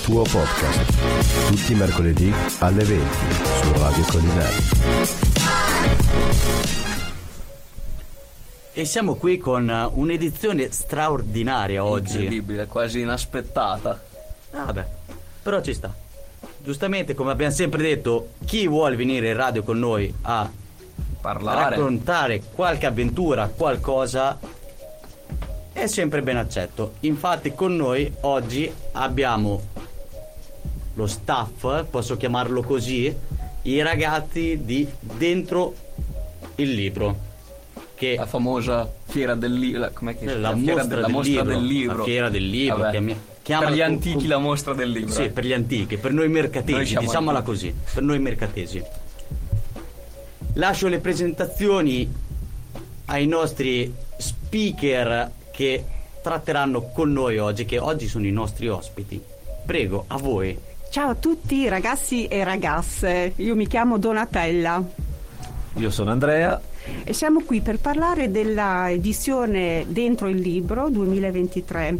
tuo podcast, tutti i mercoledì alle 20 su Radio Collinari. E siamo qui con un'edizione straordinaria oggi. Incredibile, quasi inaspettata. Ah, vabbè, però ci sta. Giustamente, come abbiamo sempre detto, chi vuole venire in radio con noi a Parlare. raccontare qualche avventura, qualcosa, è sempre ben accetto. Infatti, con noi oggi abbiamo lo staff, posso chiamarlo così, i ragazzi di Dentro il Libro. Che La famosa fiera del libro. Com'è che la, fiera mostra, de- la del, mostra libro, del libro. La fiera del libro. Vabbè. chiami- per gli antichi la mostra del libro. Sì, eh. per gli antichi, per noi mercatesi, Noi diciamola antichi. così, per noi mercatesi. Lascio le presentazioni ai nostri speaker che tratteranno con noi oggi, che oggi sono i nostri ospiti. Prego, a voi. Ciao a tutti ragazzi e ragazze, io mi chiamo Donatella. Io sono Andrea, e siamo qui per parlare della edizione Dentro il Libro 2023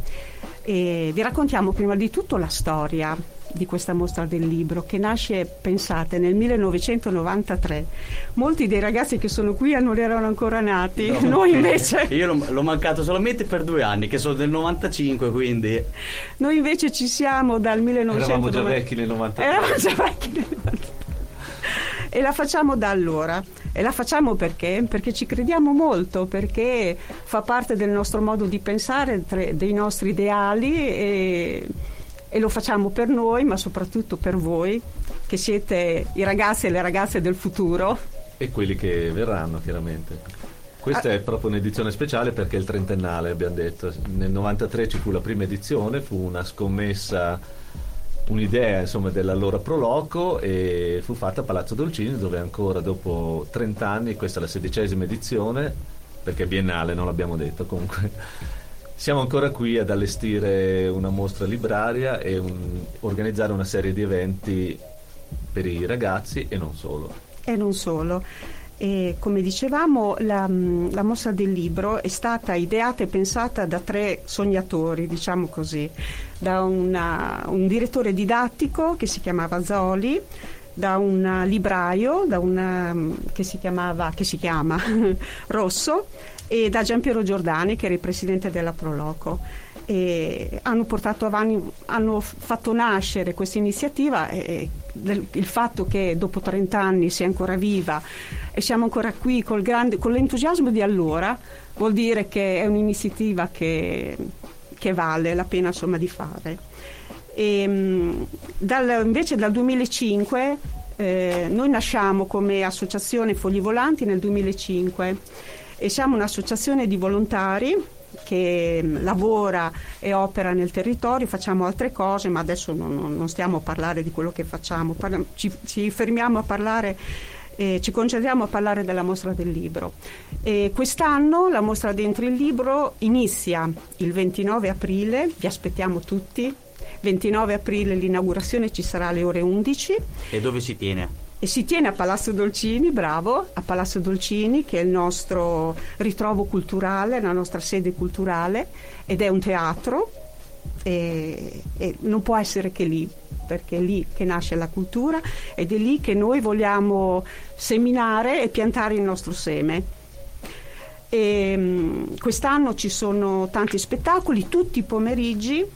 e vi raccontiamo prima di tutto la storia di questa mostra del libro che nasce, pensate, nel 1993. Molti dei ragazzi che sono qui non erano ancora nati, noi invece Io l'ho, l'ho mancato solamente per due anni, che sono del 95, quindi... Noi invece ci siamo dal 1990. eravamo già vecchi nel 93. Eravamo già vecchi nel 93. E la facciamo da allora. E la facciamo perché? Perché ci crediamo molto, perché fa parte del nostro modo di pensare, dei nostri ideali e, e lo facciamo per noi, ma soprattutto per voi, che siete i ragazzi e le ragazze del futuro. E quelli che verranno, chiaramente. Questa Ah. è proprio un'edizione speciale perché è il trentennale, abbiamo detto. Nel 93 ci fu la prima edizione, fu una scommessa, un'idea insomma dell'allora Proloco e fu fatta a Palazzo Dolcini dove ancora dopo 30 anni, questa è la sedicesima edizione, perché è biennale, non l'abbiamo detto comunque. Siamo ancora qui ad allestire una mostra libraria e un- organizzare una serie di eventi per i ragazzi e non solo. E non solo. E come dicevamo, la, mh, la mostra del libro è stata ideata e pensata da tre sognatori, diciamo così, da una- un direttore didattico che si chiamava Zoli, da un libraio da una, mh, che, si chiamava, che si chiama Rosso e da Giampiero Giordani che era il presidente della Proloco. Hanno avanti, hanno fatto nascere questa iniziativa e del- il fatto che dopo 30 anni sia ancora viva e siamo ancora qui grande- con l'entusiasmo di allora vuol dire che è un'iniziativa che, che vale la pena insomma, di fare. E, mh, dal- invece dal 2005 eh, noi nasciamo come associazione Fogli Volanti nel 2005 e siamo un'associazione di volontari che mh, lavora e opera nel territorio, facciamo altre cose, ma adesso non- non stiamo a parlare di quello che facciamo, parla- ci, ci fermiamo a parlare, eh, ci concentriamo a parlare della mostra del libro. E quest'anno la mostra dentro il libro inizia il 29 aprile, vi aspettiamo tutti. 29 aprile l'inaugurazione ci sarà alle ore 11 E dove si tiene? e si tiene a Palazzo Dolcini, bravo, a Palazzo Dolcini che è il nostro ritrovo culturale, la nostra sede culturale ed è un teatro e, e non può essere che lì perché è lì che nasce la cultura ed è lì che noi vogliamo seminare e piantare il nostro seme. E, mh, quest'anno ci sono tanti spettacoli, tutti i pomeriggi,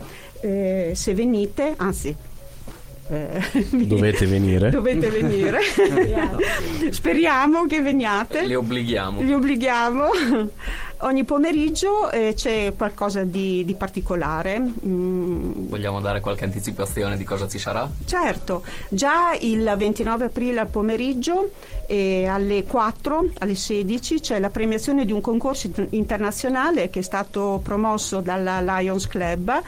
eh, se venite, anzi eh, Dovete venire. Dovete venire. Speriamo che veniate. Li obblighiamo. Li obblighiamo. Ogni pomeriggio eh, c'è qualcosa di, di particolare. Mm, Vogliamo dare qualche anticipazione di cosa ci sarà? certo, già il 29 aprile al pomeriggio e alle 4, alle 16 c'è la premiazione di un concorso inter- internazionale che è stato promosso dalla Lions Club.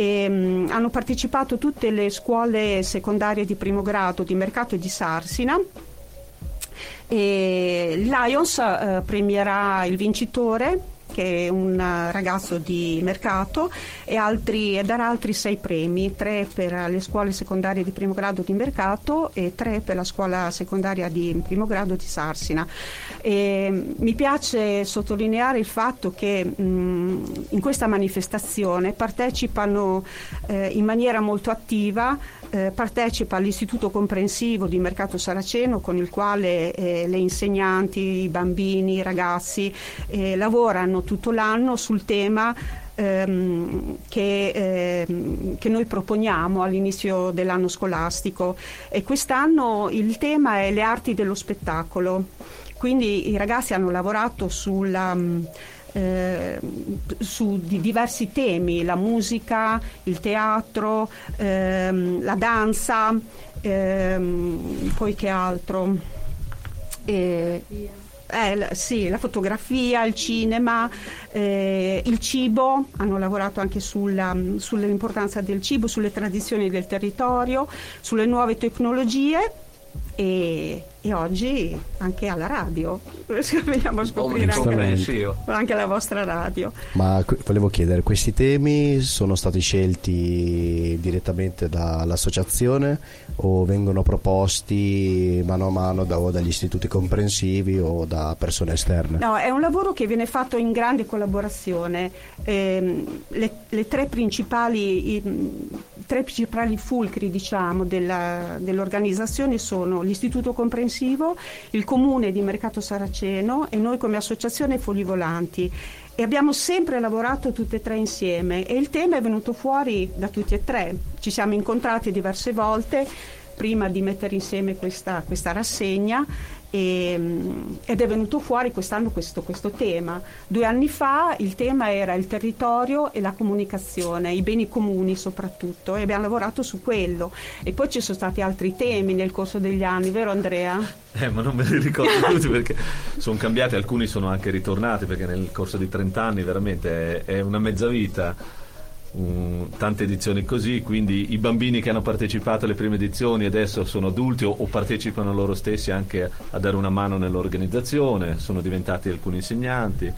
E, mm, hanno partecipato tutte le scuole secondarie di primo grado di Mercato e di Sarsina. E Lions eh, premierà il vincitore che è un eh, ragazzo di mercato, e, altri, e darà altri sei premi, tre per le scuole secondarie di primo grado di mercato e tre per la scuola secondaria di primo grado di Sarsina. E, mi piace sottolineare il fatto che mh, in questa manifestazione partecipano eh, in maniera molto attiva eh, partecipa all'Istituto Comprensivo di Mercato Saraceno con il quale eh, le insegnanti, i bambini, i ragazzi eh, lavorano tutto l'anno sul tema ehm, che, ehm, che, noi proponiamo all'inizio dell'anno scolastico e quest'anno il tema è le arti dello spettacolo. Quindi i ragazzi hanno lavorato sulla eh, su di diversi temi, la musica, il teatro, ehm, la danza, ehm, poi che altro? Eh, eh, sì, la fotografia, il cinema, eh, il cibo, hanno lavorato anche sulla, sull'importanza del cibo, sulle tradizioni del territorio, sulle nuove tecnologie e, e, oggi anche alla radio veniamo a scoprire anche, anche, la vostra radio. Ma volevo chiedere questi temi sono stati scelti direttamente dall'associazione o vengono proposti mano a mano da, dagli istituti comprensivi o da persone esterne? No è un lavoro che viene fatto in grande collaborazione. Eh, le, le, tre principali i, tre principali fulcri diciamo, della, dell'organizzazione sono l'Istituto Comprensivo, il Comune di Mercato Saraceno e noi come Associazione Folivolanti e abbiamo sempre lavorato tutte e tre insieme e il tema è venuto fuori da tutti e tre. Ci siamo incontrati diverse volte prima di mettere insieme questa, questa rassegna e, ehm, ed è venuto fuori quest'anno questo, questo, tema. Due anni fa il tema era il territorio e la comunicazione, i beni comuni soprattutto, e abbiamo lavorato su quello. E poi ci sono stati altri temi nel corso degli anni, vero Andrea? Eh, ma non me li ricordo tutti perché sono cambiati, alcuni sono anche ritornati perché nel corso di 30 anni veramente è, è una mezza vita um, tante edizioni così, quindi i bambini che hanno partecipato alle prime edizioni adesso sono adulti o, o, partecipano loro stessi anche a dare una mano nell'organizzazione, sono diventati alcuni insegnanti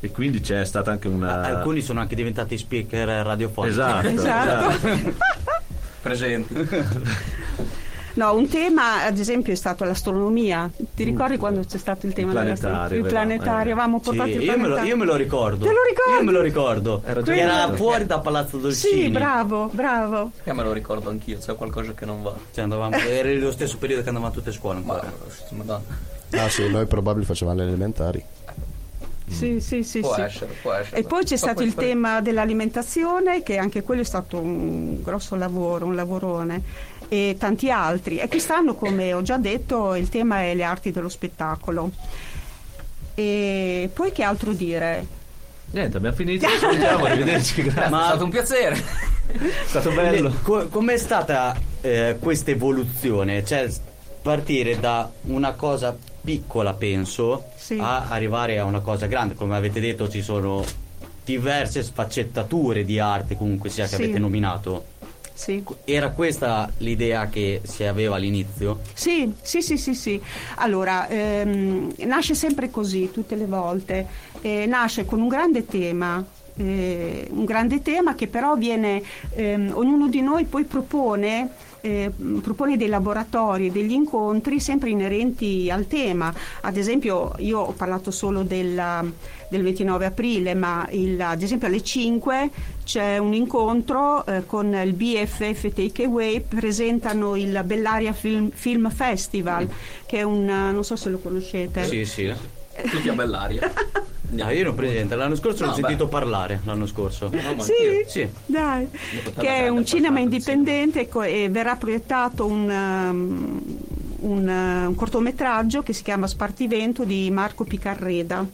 e quindi c'è stata anche una... Alcuni sono anche diventati speaker radiofonici. Esatto, esatto. esatto. Presenti. No, un tema ad esempio è stato l'astronomia. Ti ricordi quando c'è stato il tema dell'astronomia? Il planetario, avevamo portato sì, il io me, lo, io me, lo, ricordo. Te lo ricordi? Io me lo ricordo. Era, Era fuori da Palazzo Dolcini. Sì, bravo, bravo. Io me lo ricordo anch'io, c'è qualcosa che non va. Cioè, andavamo, era lo stesso periodo che andavamo a tutte le scuole ancora. Madonna. Ah sì, noi probabbilmente facevamo le elementari. Sì, sì, sì, può sì. Essere, può essere. E poi c'è so stato il tema dell'alimentazione, che anche quello è stato un grosso lavoro, un lavorone e tanti altri. E quest'anno, come ho già detto, il tema è le arti dello spettacolo. E poi che altro dire? Niente, abbiamo finito, ci vediamo, arrivederci, grazie. Ma è stato un piacere. è stato bello. Co- com'è stata eh, questa evoluzione? Cioè, partire da una cosa piccola, penso, sì. a arrivare a una cosa grande. Come avete detto, ci sono diverse sfaccettature di arte, comunque sia che sì. avete nominato. Sì. Era questa l'idea che si aveva all'inizio? Sì, sì, sì, sì. sì. Allora, ehm, nasce sempre così, tutte le volte. Eh, nasce con un grande tema, eh, un grande tema che però viene, ehm, ognuno di noi poi propone eh, propone dei laboratori, degli incontri sempre inerenti al tema. Ad esempio io ho parlato solo della, del 29 aprile, ma il, ad esempio alle 5 c'è un incontro eh, con il BFF Takeaway, presentano il Bellaria Film, Film Festival, che è un, non so se lo conoscete. Sì, sì. Tutti a Bellaria. No, io non presente, l'anno scorso no, l'ho sentito parlare, l'anno scorso. No, sì, sì, dai, che è un cinema indipendente e verrà proiettato un, um, un, uh, un cortometraggio che si chiama Spartivento di Marco Picarreda.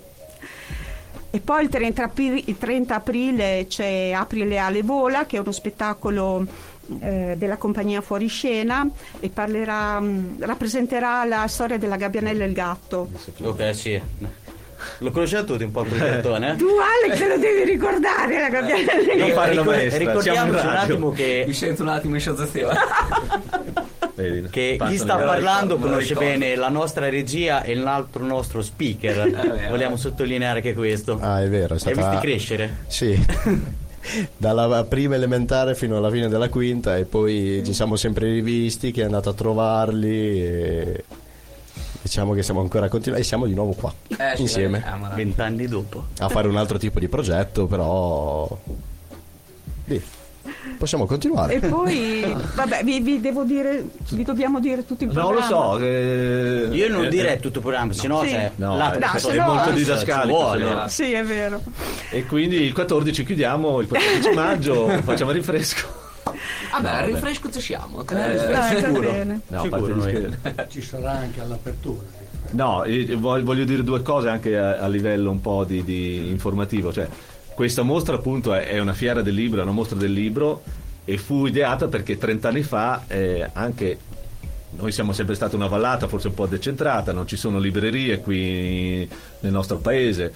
E poi il 30, aprile, il 30 aprile c'è Apri le ale vola, che è uno spettacolo eh, della compagnia Fuoriscena e parlerà, mm, rappresenterà la storia della gabbianella e il gatto. Ok, sì. Lo conoscete tutti un po' quel cartone? Eh? Tu Alex lo devi ricordare la gabbiana Non fare la maestra, ricordiamoci un attimo che mi sento un attimo in scienza Vedi, che chi sta parlando conosce bene la nostra regia e l'altro nostro speaker. vero. Vogliamo sottolineare anche questo. Ah, è vero, è Hai stata... visti crescere? Sì. Dalla prima elementare fino alla fine della quinta e poi ci siamo sempre rivisti, che è andato a trovarli e diciamo che siamo ancora continuati e siamo di nuovo qua Eh, insieme eh, ma- Vent'anni dopo. a fare un altro tipo di progetto, però Sì, possiamo continuare. E poi, vabbè, vi, vi devo dire, vi dobbiamo dire tutto il Non lo programma. so. eh, Io non eh, direi tutto il programma, sennò Sì. c'è No, la eh, No, è no- molto ci didascalico. vuole. no. Sì, è vero. E quindi il 14 chiudiamo, il 14 maggio facciamo il rinfresco. Vabbè, al rinfresco ci siamo. Eh, va sicuro. bene. No, Sicuro. Ci sarà anche all'apertura. No, eh, voglio voglio dire due cose anche a, a livello un po' di, di informativo. Cioè, questa mostra appunto è, una fiera del libro, è una mostra del libro e fu ideata perché 30 anni fa eh, anche noi siamo sempre stata una vallata, forse un po' decentrata, non ci sono librerie qui nel nostro paese.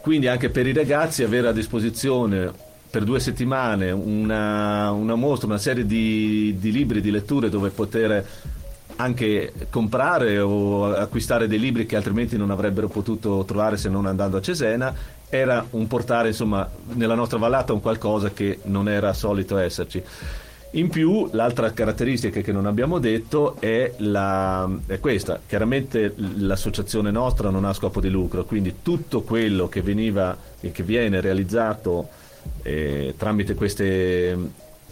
Quindi anche per i ragazzi avere a disposizione per due settimane una, una mostra, una serie di, di libri, di letture dove poter anche comprare o acquistare dei libri che altrimenti non avrebbero potuto trovare se non andando a Cesena era un portare insomma nella nostra vallata un qualcosa che non era solito esserci. In più, l'altra caratteristica che non abbiamo detto è, la- è questa. Chiaramente l'associazione nostra non ha scopo di lucro, quindi tutto quello che veniva che viene realizzato eh, tramite queste,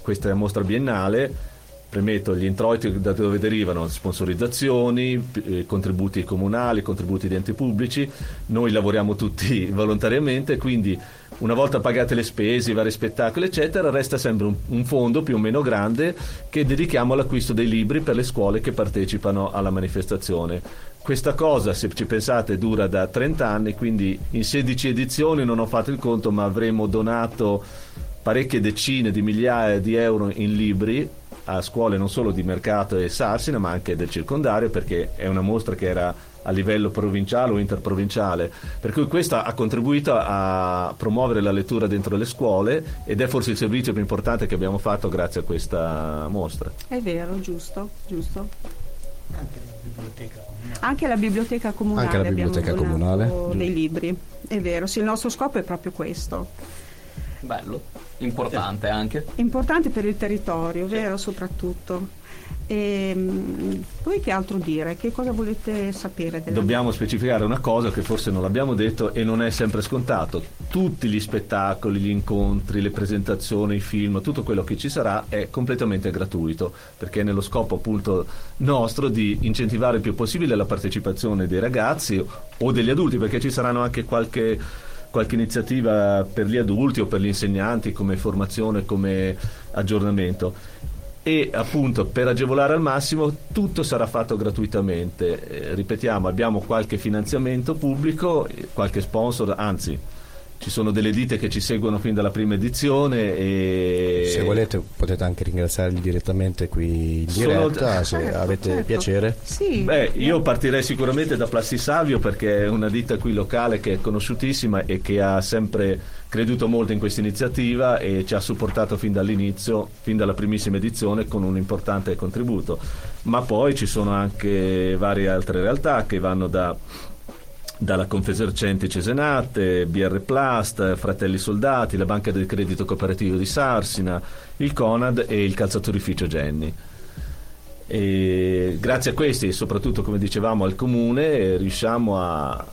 questa mostra biennale premetto gli introiti da dove derivano sponsorizzazioni, eh, contributi comunali, contributi di enti pubblici, noi lavoriamo tutti volontariamente, quindi una volta pagate le spese, i vari spettacoli eccetera, resta sempre un, un fondo più o meno grande che dedichiamo all'acquisto dei libri per le scuole che partecipano alla manifestazione. Questa cosa, se ci pensate, dura da 30 anni, quindi in 16 edizioni non ho fatto il conto, ma avremo donato parecchie decine di migliaia di euro in libri a scuole non solo di Mercato e Sarsina ma anche del circondario perché è una mostra che era a livello provinciale o interprovinciale per cui questa ha contribuito a promuovere la lettura dentro le scuole ed è forse il servizio più importante che abbiamo fatto grazie a questa mostra È vero, giusto, giusto. Anche la biblioteca comunale. Anche la biblioteca comunale Anche la biblioteca comunale. dei libri. È vero, sì, il nostro scopo è proprio questo. Bello, importante anche. Importante per il territorio, vero, soprattutto. E, mm, poi che altro dire? Che cosa volete sapere della dobbiamo specificare una cosa che forse non l'abbiamo detto e non è sempre scontato tutti gli spettacoli, gli incontri, le presentazioni, i film, tutto quello che ci sarà è completamente gratuito perché è nello scopo appunto nostro di incentivare il più possibile la partecipazione dei ragazzi o degli adulti perché ci saranno anche qualche qualche iniziativa per gli adulti o per gli insegnanti come formazione, come aggiornamento e appunto per agevolare al massimo tutto sarà fatto gratuitamente. Eh, ripetiamo, abbiamo qualche finanziamento pubblico, eh, qualche sponsor, anzi ci sono delle ditte che ci seguono fin dalla prima edizione e Se volete potete anche ringraziarli direttamente qui in Sono- diretta se Certo, avete certo. piacere. Sì, Beh, io partirei sicuramente da Plastisavio perché è una ditta qui locale che è conosciutissima e che ha sempre creduto molto in questa iniziativa e ci ha supportato fin dall'inizio, fin dalla primissima edizione con un importante contributo. Ma poi ci sono anche varie altre realtà che vanno da dalla Confesercenti Cesenate, BR Plast, Fratelli Soldati, la Banca del Credito Cooperativo di Sarsina, il Conad e il calzatorificio Genni. E grazie a questi e soprattutto come dicevamo al comune riusciamo a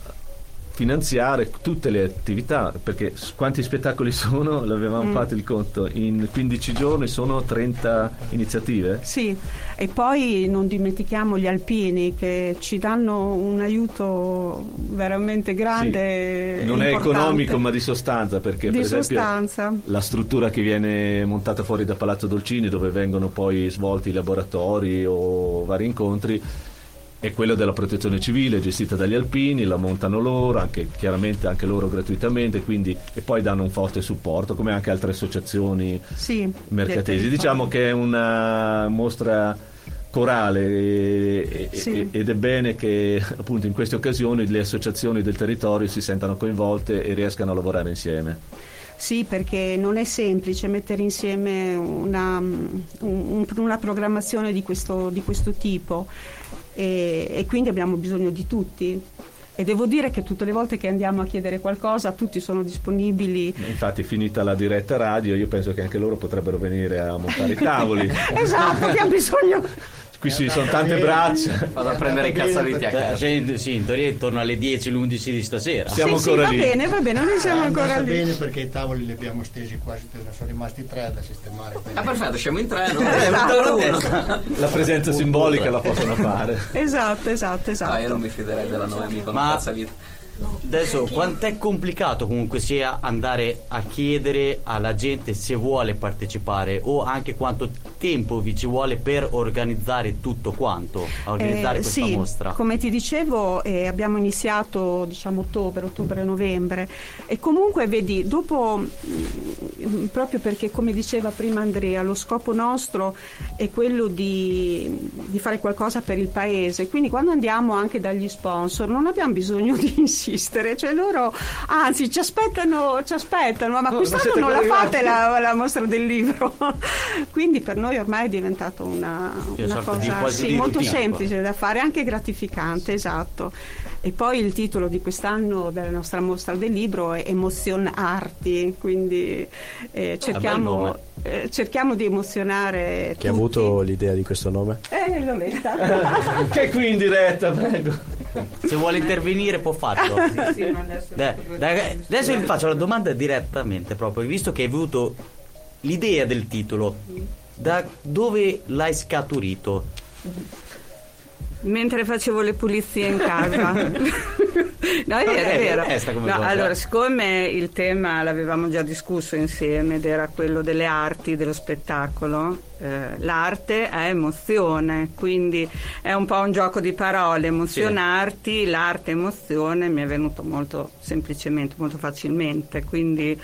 finanziare tutte le attività perché quanti spettacoli sono? L'avevamo fatto il conto in 15 giorni sono 30 iniziative Sì, e poi non dimentichiamo gli alpini che ci danno un aiuto veramente grande. Sì. non è economico ma di sostanza perché Di per esempio sostanza. la struttura che viene montata fuori da Palazzo Dolcini dove vengono poi svolti i laboratori o vari incontri è quella della protezione civile gestita dagli alpini, la montano loro, anche, chiaramente anche loro gratuitamente, quindi, e poi danno un forte supporto, come anche altre associazioni Sì, mercatesi. Diciamo che è una mostra corale e- Sì. ed è bene che appunto in queste occasioni le associazioni del territorio si sentano coinvolte e riescano a lavorare insieme. Sì, perché non è semplice mettere insieme una, un- una programmazione di questo, di questo tipo e, e quindi abbiamo bisogno di tutti. E devo dire che tutte le volte che andiamo a chiedere qualcosa, tutti sono disponibili. Infatti, finita la diretta radio, io penso che anche loro potrebbero venire a montare i tavoli. esatto, che ha bisogno. Qui ci sono tante braccia. Vado a prendere i cazzaviti a casa. sì, in teoria intorno alle 10, l'11 di stasera. Siamo sì, ancora sì, lì. va bene, va bene, noi siamo È ancora lì. bene perché i tavoli li abbiamo stesi quasi, sono rimasti tre da sistemare. quindi- Ah, perfetto, siamo in tre, no? Eh, tavolo uno. La presenza simbolica la possono fare. Esatto, esatto, esatto. Ah, io non mi fiderei della Noemi con Ma- cazzavite. Adesso, quant'è complicato comunque sia andare a chiedere alla gente se vuole partecipare o anche quanto tempo vi ci vuole per organizzare tutto quanto, a organizzare Eh, questa sì, mostra? come ti dicevo eh, abbiamo iniziato diciamo ottobre, ottobre-novembre e comunque vedi dopo mm, proprio perché come diceva prima Andrea lo scopo nostro è quello di, di fare qualcosa per il paese. Quindi quando andiamo anche dagli sponsor non abbiamo bisogno di insistere. Cioè loro anzi ci aspettano ci aspettano. Ma No, ma quest'anno non la arrivati. fate la, la mostra del libro. Quindi per noi ormai è diventato una, Sì, una cosa sì, di molto routine, semplice da fare, anche gratificante, esatto. E poi il titolo di quest'anno della nostra mostra del libro è Emozionarti, quindi eh, cerchiamo, nome. eh, cerchiamo di emozionare Chi ha avuto l'idea di questo nome? Eh, Loretta. Che qui in diretta, prego. Se vuole intervenire può farlo. Sì, ma adesso- Dai, dai, adesso vi faccio la domanda direttamente proprio, visto che hai avuto l'idea del titolo, da dove l'hai scaturito? Mentre facevo le pulizie in casa. no, è vero, è vero. onesta come No, allora, siccome il tema l'avevamo già discusso insieme ed era quello delle arti, dello spettacolo, eh, l'arte è emozione, quindi è un po' un gioco di parole, emozionarti, l'arte emozione mi è venuto molto semplicemente, molto facilmente, quindi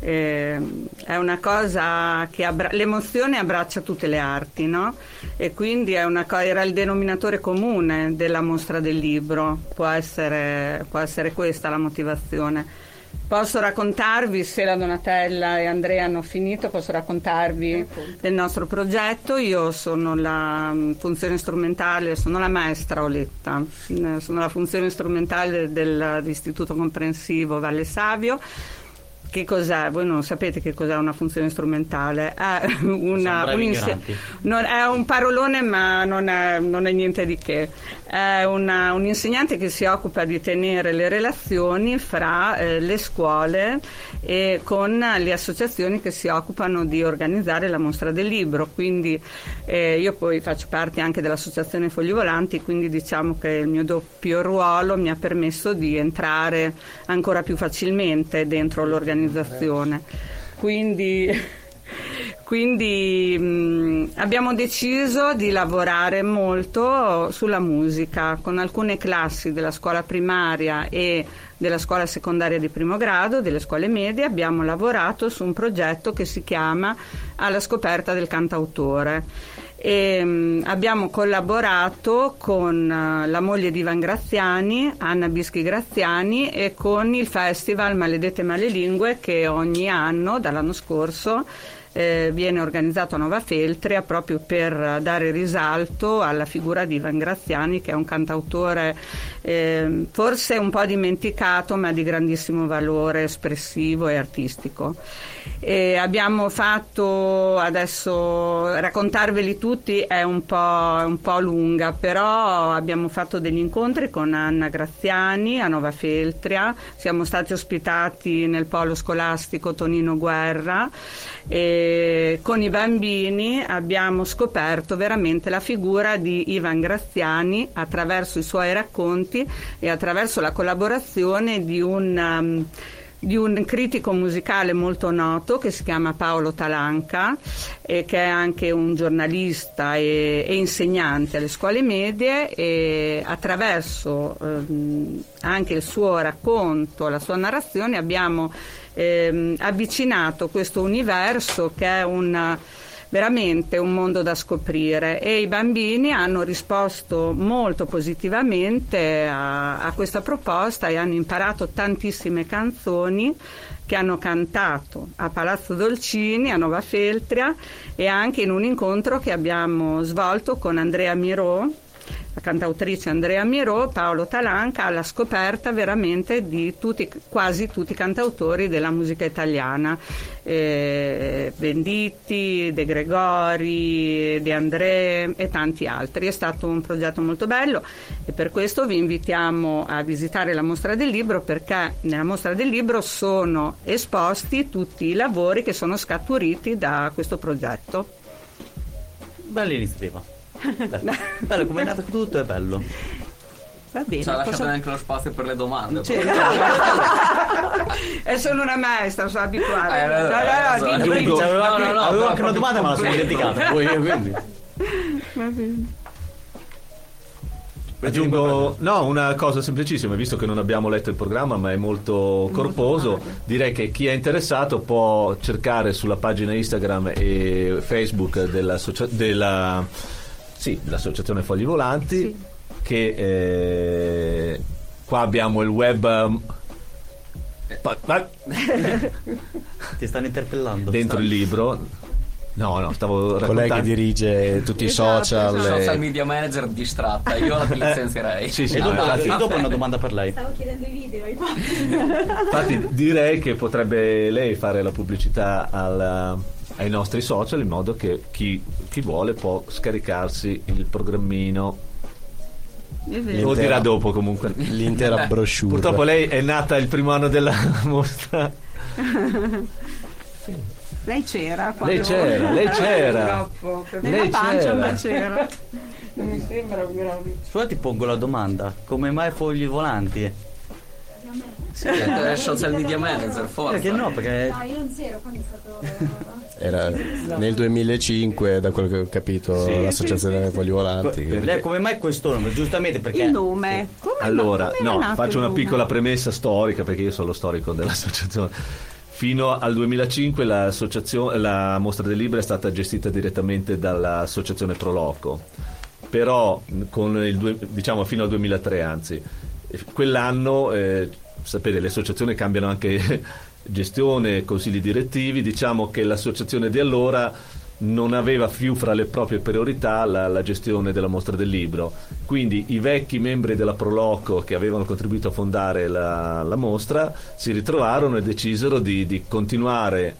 eh, è una cosa che abbra- l'emozione abbraccia tutte le arti, no? E quindi è una co- era il denominatore comune della mostra del libro, può essere, può essere questa la motivazione. Posso raccontarvi, se la Donatella e Andrea hanno finito, posso raccontarvi del nostro progetto. Io sono la mm, funzione strumentale, sono la maestra Oletta, sono la funzione strumentale dell'Istituto Comprensivo Valle Savio. Che cos'è? Voi non sapete che cos'è una funzione strumentale? È, una, un inse- non- è un parolone ma non è, non è niente di che. È una- un insegnante che si occupa di tenere le relazioni fra eh, le scuole e con le associazioni che si occupano di organizzare la mostra del libro. Quindi eh, io poi faccio parte anche dell'associazione Fogli Volanti, quindi diciamo che il mio doppio ruolo mi ha permesso di entrare ancora più facilmente dentro l'organizzazione. Quindi quindi mh, abbiamo deciso di lavorare molto sulla musica con alcune classi della scuola primaria e della scuola secondaria di primo grado, delle scuole medie, abbiamo lavorato su un progetto che si chiama Alla scoperta del cantautore. E, mh, abbiamo collaborato con eh, la moglie di Ivan Graziani, Anna Bischi Graziani, e con il festival Maledette Malelingue che ogni anno, dall'anno scorso, eh, viene organizzato a Nova Feltria proprio per dare risalto alla figura di Ivan Graziani che è un cantautore eh, forse un po' dimenticato ma di grandissimo valore espressivo e artistico. E abbiamo fatto adesso raccontarveli tutti è un po', un po' lunga, però abbiamo fatto degli incontri con Anna Graziani a Nova Feltria, siamo stati ospitati nel polo scolastico Tonino Guerra e con i bambini abbiamo scoperto veramente la figura di Ivan Graziani attraverso i suoi racconti e attraverso la collaborazione di un um, di un critico musicale molto noto che si chiama Paolo Talanca e che è anche un giornalista e, e insegnante alle scuole medie e attraverso ehm, anche il suo racconto, la sua narrazione abbiamo ehm, avvicinato questo universo che è un veramente un mondo da scoprire. E i bambini hanno risposto molto positivamente a, a questa proposta e hanno imparato tantissime canzoni che hanno cantato a Palazzo Dolcini, a Nova Feltria e anche in un incontro che abbiamo svolto con Andrea Mirò, la cantautrice Andrea Miro, Paolo Talanca, alla scoperta veramente di tutti, quasi tutti i cantautori della musica italiana, eh, Venditti, De Gregori, De André e tanti altri. È stato un progetto molto bello e per questo vi invitiamo a visitare la mostra del libro perché nella mostra del libro sono esposti tutti i lavori che sono scaturiti da questo progetto. Bella. Bello, come è nato tutto, è bello. Va bene. Ci ha lasciato posso- anche lo spazio per le domande. Sì. e sono una maestra, sono abituata. Eh, No, no, no, eh, dico- no, no, no, avevo no, anche una domanda, ma la sono dimenticata. Poi, quindi. Va bene. Aggiungo no, una cosa semplicissima, visto che non abbiamo letto il programma ma è molto corposo, direi che chi è interessato può cercare sulla pagina Instagram e Facebook dell'associa- della, sì, dell'associazione Fogli Volanti Sì. che eh, qua abbiamo il web um, pa- Ti stanno interpellando. dentro il libro. No, no, stavo Colei che raccontando dirige tutti i Esatto, social. esatto. e- Social media manager distratta, io la licenzierei. Sì, sì, E no, dopo, infatti- e dopo una domanda per lei. Stavo chiedendo i video, i Infatti direi che potrebbe lei fare la pubblicità al- ai nostri social in modo che chi, chi vuole può scaricarsi il programmino. Lo dirà dopo comunque. L'intera brochure. Purtroppo lei è nata il primo anno della mostra. Lei c'era quando... Lei c'era, lei c'era. Per Lei pancia c'era. ma c'era. Non mi sembra un grave. Scusa ti pongo la domanda. Come mai fogli volanti? Sì, è social media manager, forza. Perché no? Perché No, io non c'ero quando è stato... Era nel 2005, da quello che ho capito, Sì. l'associazione dei Fogli Volanti. Co- lei come mai questo nome? Giustamente perché Il nome. Come Allora, no, faccio una piccola premessa storica perché io sono lo storico dell'associazione. Fino al 2005 l'associazione- la mostra del libro è stata gestita direttamente dall'associazione Proloco, però con il due- diciamo fino al 2003 anzi. Quell'anno, eh, sapete, le associazioni cambiano anche gestione, consigli direttivi, diciamo che l'associazione di allora non aveva più fra le proprie priorità la, la gestione della mostra del libro. Quindi i vecchi membri della Proloco che avevano contribuito a fondare la, la mostra si ritrovarono e decisero di, di continuare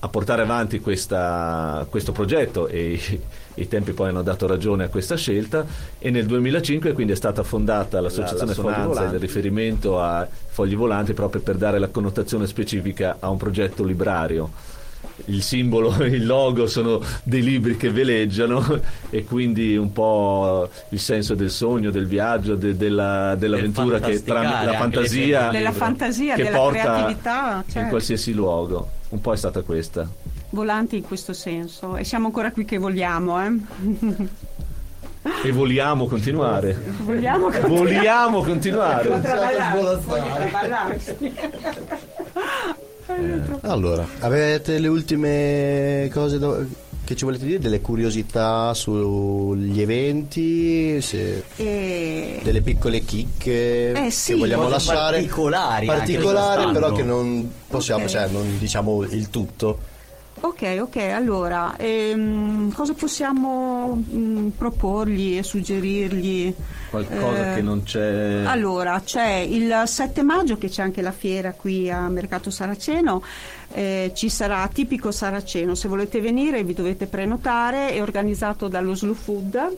a portare avanti questa- questo progetto e i, tempi poi hanno dato ragione a questa scelta e nel 2005 quindi è stata fondata l'associazione la Fogli Sonanza, Volanti il il riferimento a fogli volanti proprio per dare la connotazione specifica a un progetto librario il simbolo, il logo sono dei libri che veleggiano e quindi un po' il senso del sogno, del viaggio, de- della- dell'avventura che fantasticare tramite la fantasia Della fantasia, che della porta creatività, in certo. qualsiasi luogo. Un po' è stata questa. Volanti in questo senso. E siamo ancora qui che vogliamo, eh? E vogliamo continuare. Vogliamo che Vogliamo continuare. Allora, avete le ultime cose da- che ci volete dire? Delle curiosità sugli eventi? Se- E... delle piccole chicche Eh, sì. che vogliamo Cose lasciare? particolari Particolari, però che non possiamo, Ok. cioè non diciamo il tutto. Ok, ok, allora, ehm, cosa possiamo mm, proporgli e suggerirgli? Qualcosa Eh, che non c'è. Allora, c'è il 7 maggio che c'è anche la fiera qui a Mercato Saraceno, eh, ci sarà tipico saraceno, se volete venire vi dovete prenotare, è organizzato dallo Slow Food,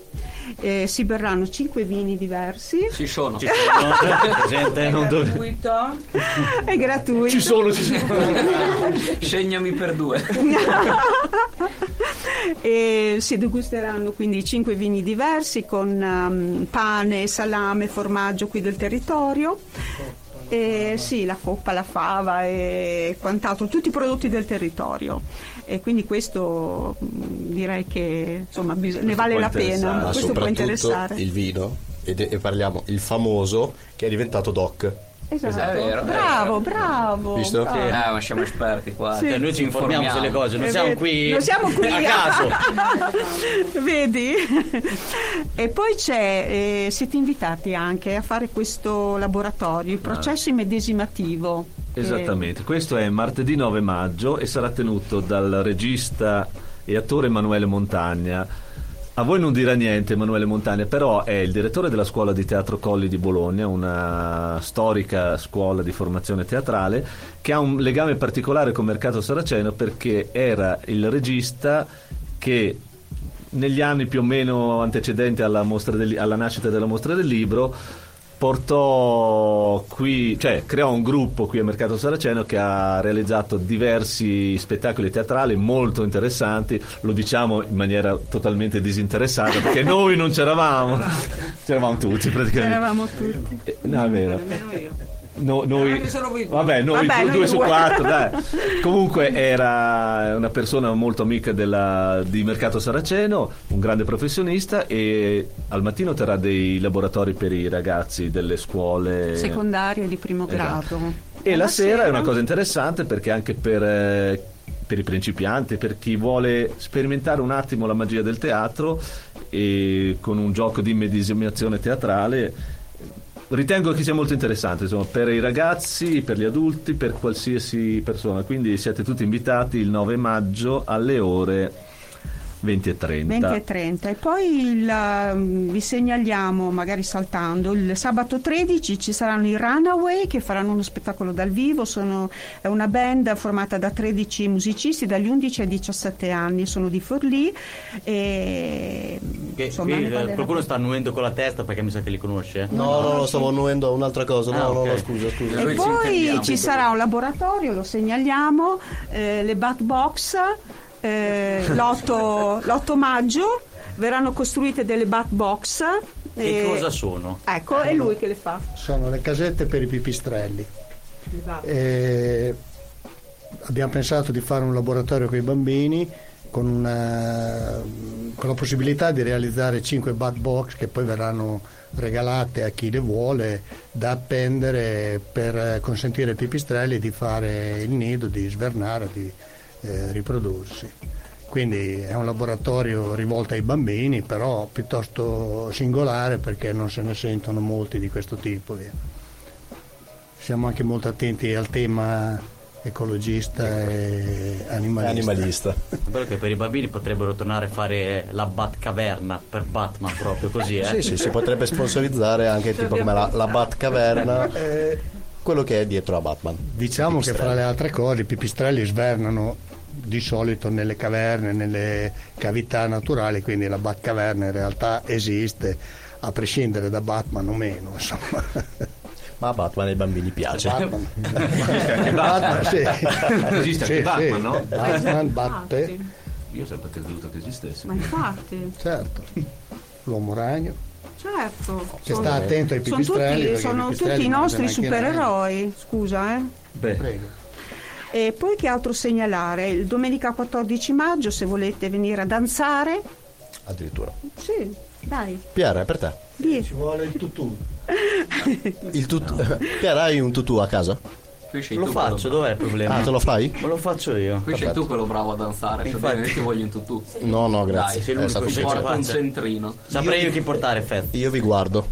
eh, si berranno 5 vini diversi. Ci sono. Ci sono gente Non dove- gratuito. È gratuito. Ci sono, ci sono. Scegnami per due. e si degusteranno quindi 5 vini diversi con ehm, pane, salame, formaggio qui del territorio. E sì, la coppa, la fava e quant'altro, tutti i prodotti del territorio. E quindi questo direi che insomma, bis- ne vale la pena, questo può interessare. il vino, e, de- e parliamo il famoso che è diventato DOC. Esatto. È vero, bravo, bravo. Visto? bravo. Eh, ma siamo esperti qua. Sì. Cioè, noi ci informiamo sulle cose, non Eh, siamo qui, non siamo qui a caso. Vedi? E poi c'è, eh, siete invitati anche a fare questo laboratorio, il processo immedesimativo. Eh, Esattamente, questo è martedì 9 maggio e sarà tenuto dal regista e attore Emanuele Montagna. A voi non dirà niente Emanuele Montagna, però è il direttore della scuola di teatro Colli di Bologna, una storica scuola di formazione teatrale, che ha un legame particolare con Mercato Saraceno perché era il regista che negli anni più o meno antecedenti alla, del- alla nascita della mostra del libro portò qui, cioè creò un gruppo qui a Mercato Saraceno che ha realizzato diversi spettacoli teatrali molto interessanti, lo diciamo in maniera totalmente disinteressata perché noi non c'eravamo, c'eravamo tutti praticamente. Eravamo tutti. Eh, No, è vero. Nemmeno io. No, noi, vabbè, noi Vabbè, due, noi due su quattro, dai. Comunque era una persona molto amica della- di Mercato Saraceno, un grande professionista e al mattino terrà dei laboratori per i ragazzi delle scuole Secondarie di primo Esatto. grado. e la sera è una cosa interessante perché anche per, eh, per i principianti, per chi vuole sperimentare un attimo la magia del teatro e con un gioco di immedesimazione teatrale, ritengo che sia molto interessante insomma, per i ragazzi, per gli adulti, per qualsiasi persona. Quindi siete tutti invitati il 9 maggio alle ore 20 e 30. 20 e 30 e poi il, um, vi segnaliamo magari saltando il sabato 13 ci saranno i Runaway che faranno uno spettacolo dal vivo sono è una band formata da 13 musicisti dagli 11 ai 17 anni sono di Forlì e Che- insomma, qui, eh, qualcuno sta annuendo con la testa perché mi sa che li conosce. eh. No, no, no, stavo annuendo a un'altra cosa. No, Ah, no, ok. no, scusa, scusa. E poi ci sarà un laboratorio, lo segnaliamo, eh, le Bat Box, eh, l'8, l'8 maggio verranno costruite delle Bat Box. Che eh, cosa sono? Ecco, è lui che le fa. Sono le casette per i pipistrelli. E abbiamo pensato di fare un laboratorio con i bambini con, una- con la possibilità di realizzare 5 bat box che poi verranno regalate a chi le vuole da appendere per eh, consentire ai pipistrelli di fare il nido, di svernare, di eh, riprodursi. Quindi è un laboratorio rivolto ai bambini, però piuttosto singolare perché non se ne sentono molti di questo tipo. via. Siamo anche molto attenti al tema ecologista e animalista. Animalista. È vero che per i bambini potrebbero tornare a fare la Batcaverna per Batman proprio così, eh? Sì, sì, si potrebbe sponsorizzare anche tipo come la, la Batcaverna, eh, quello che è dietro a Batman. Diciamo che fra le altre cose i pipistrelli svernano di solito nelle caverne, nelle cavità naturali, quindi la Batcaverna in realtà esiste, a prescindere da Batman o meno. Insomma. Ma a Batman ai bambini piace. Batman. Batman, sì. Esiste anche Sì, Batman, sì. no? Batman batte, Io ho sempre creduto che esistesse. ma infatti, certo. L'uomo ragno. certo. Che sono- sta attento ai sono pipistrelli. tutti, perché sono pipistrelli tutti i nostri supereroi, scusa eh. Beh, Prego. E poi che altro segnalare? Il domenica 14 maggio, se volete venire a danzare, Addirittura. sì, dai, Piera, è per te. vieni. Ci vuole il tutù. Il tutù... Piera, hai un tutù a casa? Lo tu faccio, quello- dov'è il problema? Ah, te lo fai? Ma lo faccio io. Qui sei tu quello bravo a danzare, cioè Infatti. io ti voglio in tutù. No, no, grazie. Dai, sei l'unico che porto un centrino. Saprei io chi portare Fett. Io vi guardo.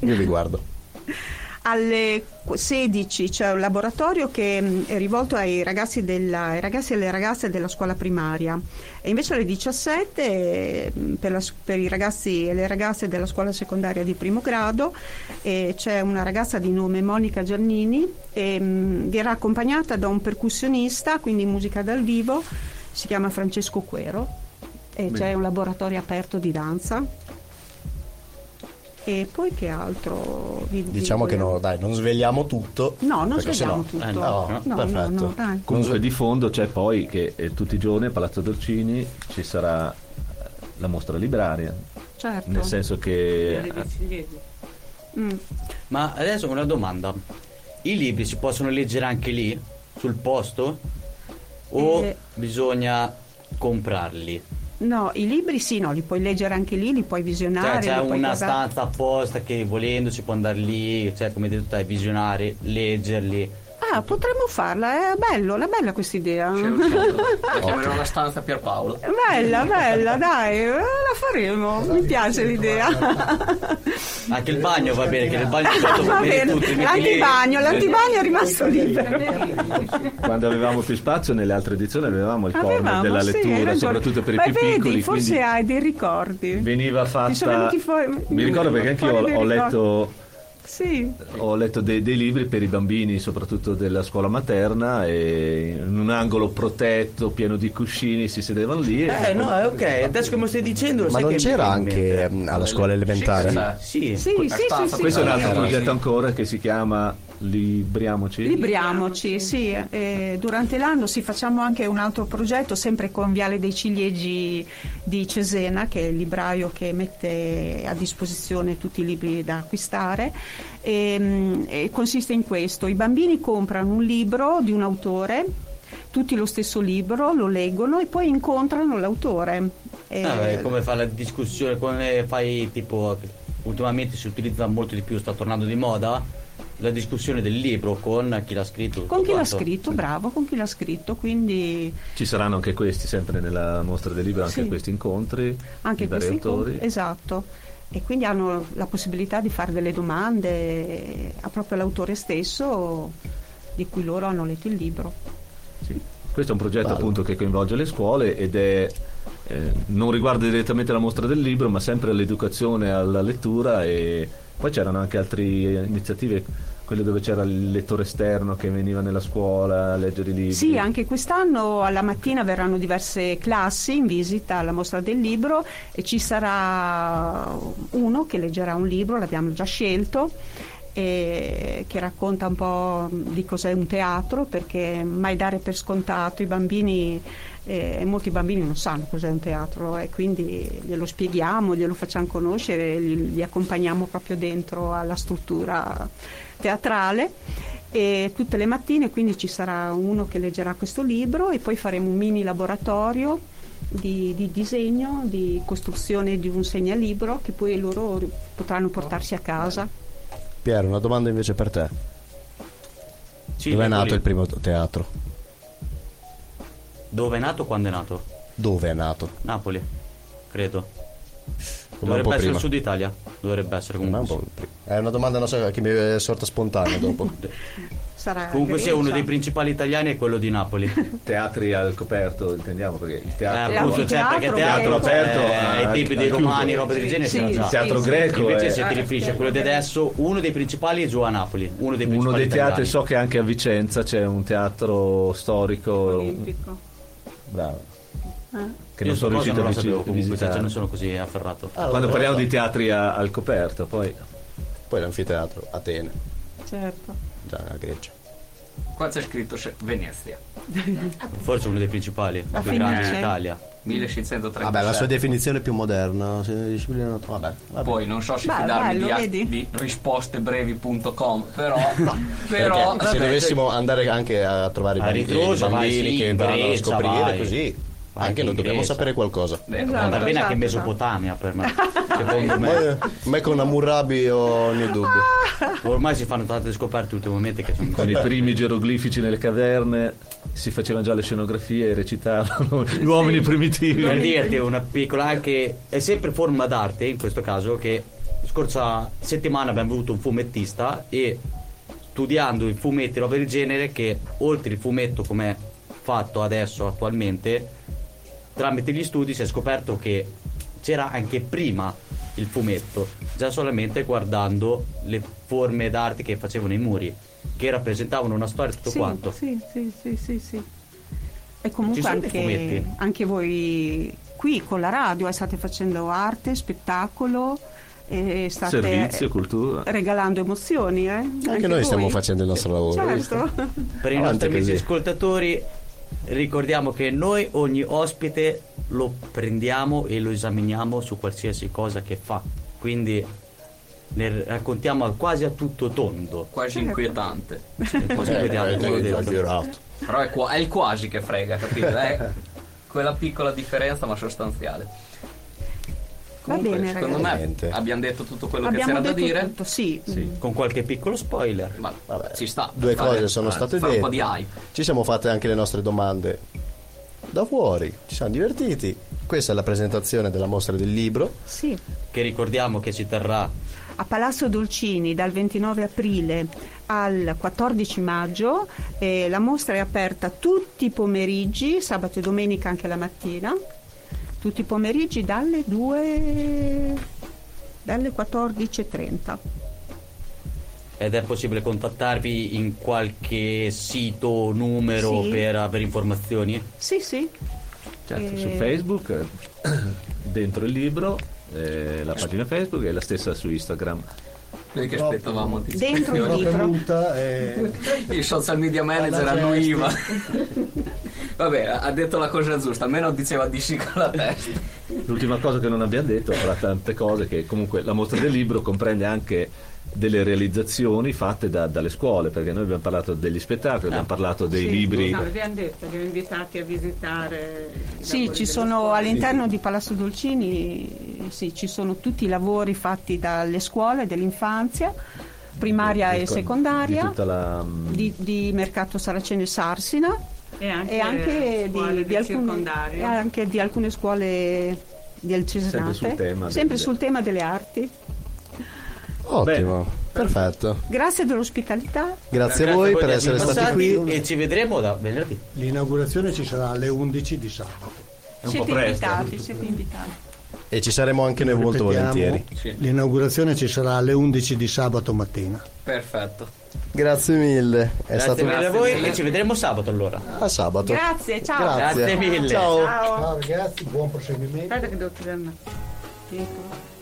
Io vi guardo. Alle 16 c'è un laboratorio che mh, è rivolto ai ragazzi, della, ai ragazzi e alle ragazze della scuola primaria e invece alle 17 mh, per, la per i ragazzi e le ragazze della scuola secondaria di primo grado c'è una ragazza di nome Monica Giannini e mh, verrà accompagnata da un percussionista, quindi musica dal vivo, si chiama Francesco Quero e c'è un laboratorio aperto di danza. E poi che altro? vi- Diciamo che no, dai, non svegliamo tutto. No, non perché svegliamo sennò- tutto. eh, no, no, no, perfetto. no, dai. Comunque di fondo c'è poi che eh, tutti i giorni a Palazzo Dolcini ci sarà eh, la mostra libraria, Certo. nel senso che Mm. Ma adesso una domanda. I libri si possono leggere anche lì, sul posto? O Eh. bisogna comprarli? No, i libri sì, no, li puoi leggere anche lì, li puoi Cioè, visionare. c'è li puoi una guardare. stanza apposta che volendo si può andare lì, cioè come hai detto visionare, leggerli. Ah, potremmo farla, è bello, è bella questa idea. Chiamerò la stanza Pierpaolo. Bella, bella, dai, la faremo, mi piace l'idea. Anche il bagno va bene, che nel bagno Va bene l'antibagno, l'antibagno è rimasto libero. Quando avevamo più spazio nelle altre edizioni avevamo il corner della sì, lettura, soprattutto per i più vedi, piccoli. forse hai dei ricordi. veniva fatta. sono venuti fuori- Mi ricordo perché anche io ho ricordi. letto Sì. Ho letto dei, dei libri per i bambini, soprattutto della scuola materna, e in un angolo protetto, pieno di cuscini, si sedevano lì. E Eh no, è ok, adesso che me lo stai dicendo lo Ma sai non che c'era anche mm, alla scuola elementare? Sì. Sì, sì, sì, sì, Questo è un sì. altro Sì. progetto ancora che si chiama Libriamoci. Libriamoci, sì, eh, durante l'anno sì, facciamo anche un altro progetto sempre con Viale dei Ciliegi di Cesena, che è il libraio che mette a disposizione tutti i libri da acquistare. E, mm, e consiste in questo, i bambini comprano un libro di un autore, tutti lo stesso libro, lo leggono e poi incontrano l'autore. Eh, Ah, beh, come fa la discussione, come fai tipo, ultimamente si utilizza molto di più, sta tornando di moda, la discussione del libro con chi l'ha scritto. con chi l'ha scritto, bravo, con chi l'ha scritto, quindi Ci saranno anche questi, sempre nella mostra del libro, anche Sì. questi incontri anche questi autori. incontri- esatto e quindi hanno la possibilità di fare delle domande a proprio all'autore stesso di cui loro hanno letto il libro Sì. Questo è un progetto Bello. appunto che coinvolge le scuole ed è eh, non riguarda direttamente la mostra del libro, ma sempre l'educazione alla lettura e poi c'erano anche altre iniziative, quelle dove c'era il lettore esterno che veniva nella scuola a leggere i libri. sì anche quest'anno alla mattina verranno diverse classi in visita alla mostra del libro e ci sarà uno che leggerà un libro l'abbiamo già scelto che racconta un po' di cos'è un teatro perché mai dare per scontato i bambini eh, molti bambini non sanno cos'è un teatro e quindi glielo spieghiamo, glielo facciamo conoscere, li, li accompagniamo proprio dentro alla struttura teatrale e tutte le mattine quindi ci sarà uno che leggerà questo libro e poi faremo un mini laboratorio di, di disegno, di costruzione di un segnalibro che poi loro potranno portarsi a casa. Piero, una domanda invece per te. Sì, Dove è nato il primo teatro? Dove è nato? Quando è nato? Dove è nato? Napoli, credo. Come un Dovrebbe essere prima. il sud Italia. Dovrebbe essere un comunque. prima. È una domanda non so, che mi è sorta spontanea dopo. Sarà Comunque sia uno Grecia. dei principali italiani è quello di Napoli. Teatri al coperto, intendiamo, perché il Eh, teatro... appunto, cioè, perché Teatro aperto, eh, ah, ai tempi dei romani, roba del genere, Sì, c'era già. il teatro sì, greco Invece è se ti riferisci a quello di adesso, uno dei principali è giù a Napoli. Uno dei uno dei teatri, so che anche a Vicenza c'è un teatro storico, Olimpico. Bravo, Eh. che Io non sono riuscito a non la vici- sapevo comunque, cioè, ne sono così afferrato. Quando parliamo di teatri a- al coperto, poi Poi l'anfiteatro, Atene, Certo. già a Grecia. Qua c'è scritto c'è Venezia, Forse uno dei principali, La più grandi d'Italia. 1637. Vabbè, la sua definizione è più moderna. disciplina- Vabbè, vabbè. Poi non so se Beh, fidarmi bello, di, di rispostebrevi.com, però, però Perché se vabbè, dovessimo andare anche a trovare i bambini, i ritroso, vai, bambini sì, che imparano a scoprire vai. così, anche noi dobbiamo Grecia. sapere qualcosa. beh, Esatto. Andrà bene anche in esatto. Mesopotamia per me. Secondo me. Me, me con Hammurabi ho ogni dubbio. Ormai si fanno tante scoperte ultimamente che sono con i primi geroglifici nelle caverne si facevano già le scenografie e recitavano gli uomini primitivi. Per dirti una piccola, anche è sempre forma d'arte in questo caso che scorsa settimana abbiamo avuto un fumettista e studiando i fumetti roba del genere che oltre il fumetto come è fatto adesso attualmente tramite gli studi si è scoperto che c'era anche prima il fumetto già solamente guardando le forme d'arte che facevano i muri che rappresentavano una storia e tutto sì, quanto Sì, sì, sì, sì, sì. E comunque anche, fumetti? anche voi qui con la radio eh, state facendo arte, spettacolo e state Servizio, cultura. regalando emozioni. Eh? Anche, noi voi. stiamo facendo il nostro lavoro, Certo. Per i nostri amici così. ascoltatori ricordiamo che noi ogni ospite lo prendiamo e lo esaminiamo su qualsiasi cosa che fa. Quindi ne raccontiamo quasi a tutto tondo. quasi Certo. inquietante. È quasi Eh, vediamo, eh, eh, esagerato. Però è, qua- è il quasi che frega, capito? Eh? quella piccola differenza ma sostanziale. Comunque, bene, secondo ragazzi. me abbiamo detto tutto quello Abbiamo che c'era da detto dire. tutto, sì. Sì. Con qualche piccolo spoiler. Ma Vabbè, ci sta. Due Fare- cose sono state fare un po' di dette. hype. Ci siamo fatte anche le nostre domande da fuori, ci siamo divertiti. Questa è la presentazione della mostra del libro. Sì. Che ricordiamo che ci terrà A Palazzo Dolcini dal 29 aprile al 14 maggio. eh, la mostra è aperta tutti i pomeriggi, sabato e domenica anche la mattina. Tutti i pomeriggi dalle 2 dalle 14.30. ed è possibile contattarvi in qualche sito o numero Sì. per avere informazioni? Sì, sì. Certo, Eh, su Facebook, eh, dentro il libro, eh, la pagina Facebook e la stessa su Instagram. Noi che aspettavamo Dentro il libro. e Il social media manager Alla annuiva. Vabbè, ha detto la cosa giusta, almeno diceva di sì con la testa. L'ultima cosa che non abbiamo detto, fra tante cose, che comunque la mostra del libro comprende anche delle realizzazioni fatte da- dalle scuole, perché noi abbiamo parlato degli spettacoli, abbiamo parlato dei Sì, libri. No, abbiamo detto, abbiamo invitati a visitare. Sì, ci sono scuole. all'interno di Palazzo Dolcini, sì, ci sono tutti i lavori fatti dalle scuole dell'infanzia, primaria di- e secondaria, Di tutta la. di, di Mercato Saraceno e Sarsina E anche, e anche di, di alcune, e anche di alcune scuole del Cesenate, sul tema sempre sul tema delle arti. Ottimo, perfetto. Grazie dell'ospitalità. Grazie a voi per essere stati qui. e ci vedremo da venerdì. l'inaugurazione ci sarà alle 11 di sabato. un siete po' presto. invitati, siete invitati. E ci saremo anche noi molto volentieri. L'inaugurazione ci sarà alle 11 di sabato mattina. Perfetto. Grazie mille. È Grazie stato mille a voi mille. e ci vedremo sabato allora. a sabato. Grazie, ciao. Grazie. Grazie mille. Ciao. Ciao. Ciao ragazzi, buon proseguimento. Aspetta che devo tirare una- Dietro.